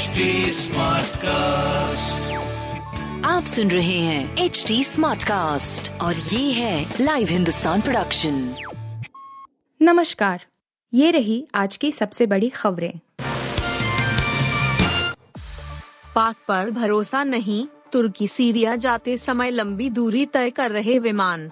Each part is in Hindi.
HD कास्ट आप सुन रहे हैं एच डी स्मार्ट कास्ट और ये है लाइव हिंदुस्तान प्रोडक्शन नमस्कार ये रही आज की सबसे बड़ी खबरें। पाक पर भरोसा नहीं तुर्की सीरिया जाते समय लंबी दूरी तय कर रहे विमान।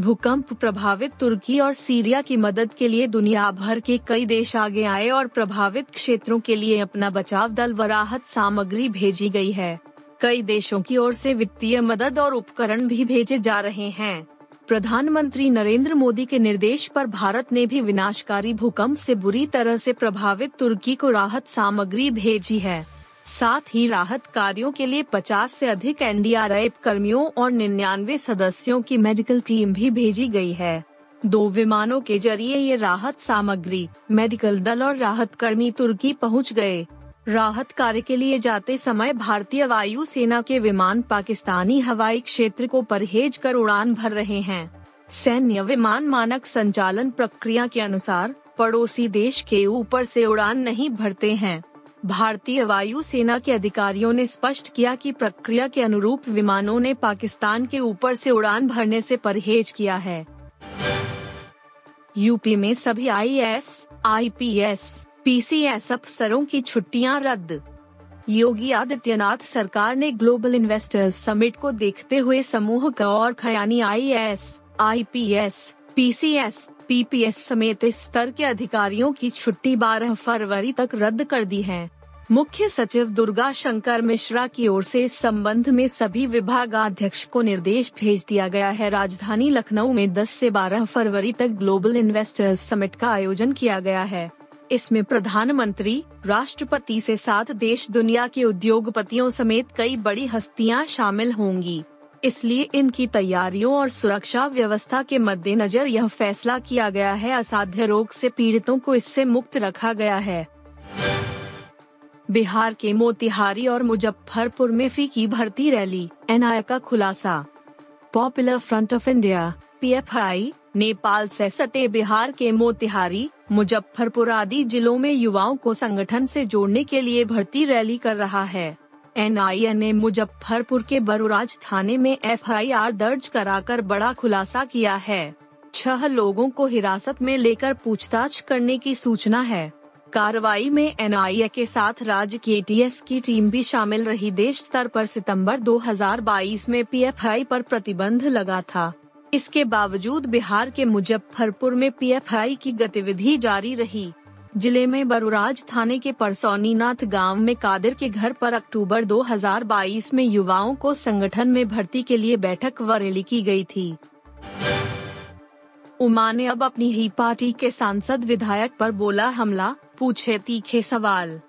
भूकंप प्रभावित तुर्की और सीरिया की मदद के लिए दुनिया भर के कई देश आगे आए और प्रभावित क्षेत्रों के लिए अपना बचाव दल व राहत सामग्री भेजी गई है। कई देशों की ओर से वित्तीय मदद और उपकरण भी भेजे जा रहे हैं। प्रधानमंत्री नरेंद्र मोदी के निर्देश पर भारत ने भी विनाशकारी भूकंप से बुरी तरह से प्रभावित तुर्की को राहत सामग्री भेजी है। साथ ही राहत कार्यों के लिए 50 से अधिक एनडीआरएफ कर्मियों और निन्यानवे सदस्यों की मेडिकल टीम भी भेजी गई है। दो विमानों के ज़रिए ये राहत सामग्री, मेडिकल दल और राहत कर्मी तुर्की पहुँच गए। राहत कार्य के लिए जाते समय भारतीय वायु सेना के विमान पाकिस्तानी हवाई क्षेत्र को परहेज कर उड़ान भर रहे हैं। सैन्य विमान मानक संचालन प्रक्रिया के अनुसार, पड़ोसी देश के ऊपर से उड़ान नहीं भरते हैं। भारतीय वायु सेना के अधिकारियों ने स्पष्ट किया कि प्रक्रिया के अनुरूप विमानों ने पाकिस्तान के ऊपर से उड़ान भरने से परहेज किया है। यूपी में सभी आईएएस, आईपीएस, पीसीएस अफसरों की छुट्टियाँ रद्द। योगी आदित्यनाथ सरकार ने ग्लोबल इन्वेस्टर्स समिट को देखते हुए समूह का और खयानी आईएएस, आईपीएस, पीसीएस, पीपीएस समेत इस स्तर के अधिकारियों की छुट्टी 12 फरवरी तक रद्द कर दी है। मुख्य सचिव दुर्गा शंकर मिश्रा की ओर से इस संबंध में सभी विभागाध्यक्ष को निर्देश भेज दिया गया है। राजधानी लखनऊ में 10 से 12 फरवरी तक ग्लोबल इन्वेस्टर्स समिट का आयोजन किया गया है। इसमें प्रधानमंत्री राष्ट्रपति से साथ देश दुनिया के उद्योगपतियों समेत कई बड़ी हस्तियाँ शामिल होंगी। इसलिए इनकी तैयारियों और सुरक्षा व्यवस्था के मद्देनजर यह फैसला किया गया है। असाध्य रोग से पीड़ितों को इससे मुक्त रखा गया है। बिहार के मोतिहारी और मुजफ्फरपुर में फ़ी की भर्ती रैली एनआई का खुलासा। Popular front of India, PFI, Nepal से सटे बिहार के मोतिहारी, मुजफ्फरपुर आदि जिलों में युवाओं को संगठन से जोड़ने के लिए भर्ती रैली कर रहा है। एनआईए ने मुजफ्फरपुर के बरुराज थाने में एफआईआर दर्ज कराकर बड़ा खुलासा किया है। छह लोगों को हिरासत में लेकर पूछताछ करने की सूचना है। कार्रवाई में एनआईए के साथ राज्य के एटीएस की टीम भी शामिल रही। देश स्तर पर सितंबर 2022 में पीएफआई पर प्रतिबंध लगा था। इसके बावजूद बिहार के मुजफ्फरपुर में पीएफआई की गतिविधि जारी रही। ज़िले में बरुराज थाने के परसौनीनाथ गाँव में कादिर के घर पर अक्टूबर 2022 में युवाओं को संगठन में भर्ती के लिए बैठक व रैली की गई थी। उमा ने अब अपनी ही पार्टी के सांसद विधायक पर बोला हमला, पूछे तीखे सवाल।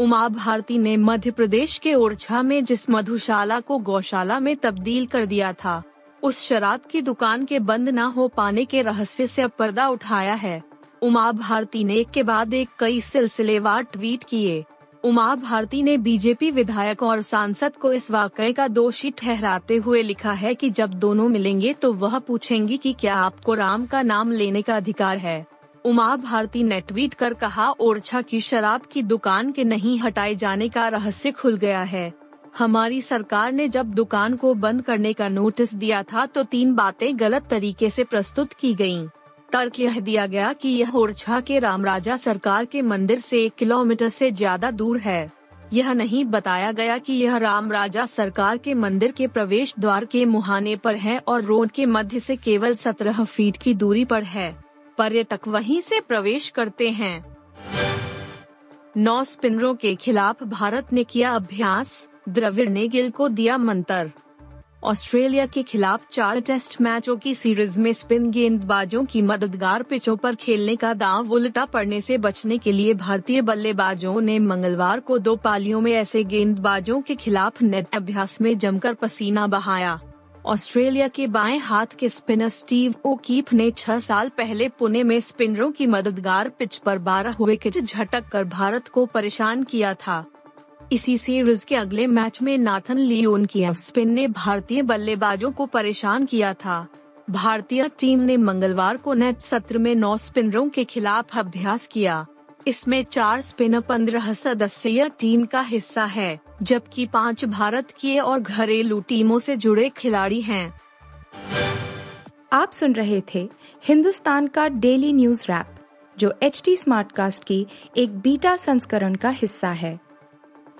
उमा भारती ने मध्य प्रदेश के ओरछा में जिस मधुशाला को गौशाला में तब्दील कर दिया था, उस शराब की दुकान के बंद न हो पाने के रहस्य से अब पर्दा उठाया है। उमा भारती ने एक के बाद एक कई सिलसिलेवार ट्वीट किए। उमा भारती ने बीजेपी विधायक और सांसद को इस वाकये का दोषी ठहराते हुए लिखा है कि जब दोनों मिलेंगे तो वह पूछेंगी कि क्या आपको राम का नाम लेने का अधिकार है। उमा भारती ने ट्वीट कर कहा, ओरछा की शराब की दुकान के नहीं हटाए जाने का रहस्य खुल गया है। हमारी सरकार ने जब दुकान को बंद करने का नोटिस दिया था तो तीन बातें गलत तरीके से प्रस्तुत की गई तर्क यह दिया गया कि यह ओरछा के रामराजा सरकार के मंदिर से एक किलोमीटर से ज़्यादा दूर है। यह नहीं बताया गया कि यह रामराजा सरकार के मंदिर के प्रवेश द्वार के मुहाने पर है और रोड के मध्य से केवल सत्रह फीट की दूरी पर है। पर्यटक वहीं से प्रवेश करते हैं। नौ स्पिनरों के खिलाफ भारत ने किया अभ्यास, द्रविड़ ने गिल को दिया मंत्र। ऑस्ट्रेलिया के खिलाफ चार टेस्ट मैचों की सीरीज़ में स्पिन गेंदबाजों की मददगार पिचों पर खेलने का दांव उल्टा पड़ने से बचने के लिए भारतीय बल्लेबाजों ने मंगलवार को दो पालियों में ऐसे गेंदबाजों के खिलाफ नेट अभ्यास में जमकर पसीना बहाया। ऑस्ट्रेलिया के बाएँ हाथ के स्पिनर स्टीव ओकीफ ने छह साल पहले पुणे में स्पिनरों की मददगार पिच पर 12 विकेट झटक कर भारत को परेशान किया था। इसी सीरीज़ के अगले मैच में नाथन लियोन की एफ़ स्पिन ने भारतीय बल्लेबाजों को परेशान किया था। भारतीय टीम ने मंगलवार को नेट सत्र में नौ स्पिनरों के खिलाफ अभ्यास किया। इसमें चार स्पिनर पंद्रह सदस्यीय टीम का हिस्सा है, जबकि पाँच भारत की और घरेलू टीमों से जुड़े खिलाड़ी हैं। आप सुन रहे थे हिंदुस्तान का डेली न्यूज़ रैप, जो एच टी स्मार्टकास्ट की एक बीटा संस्करण का हिस्सा है।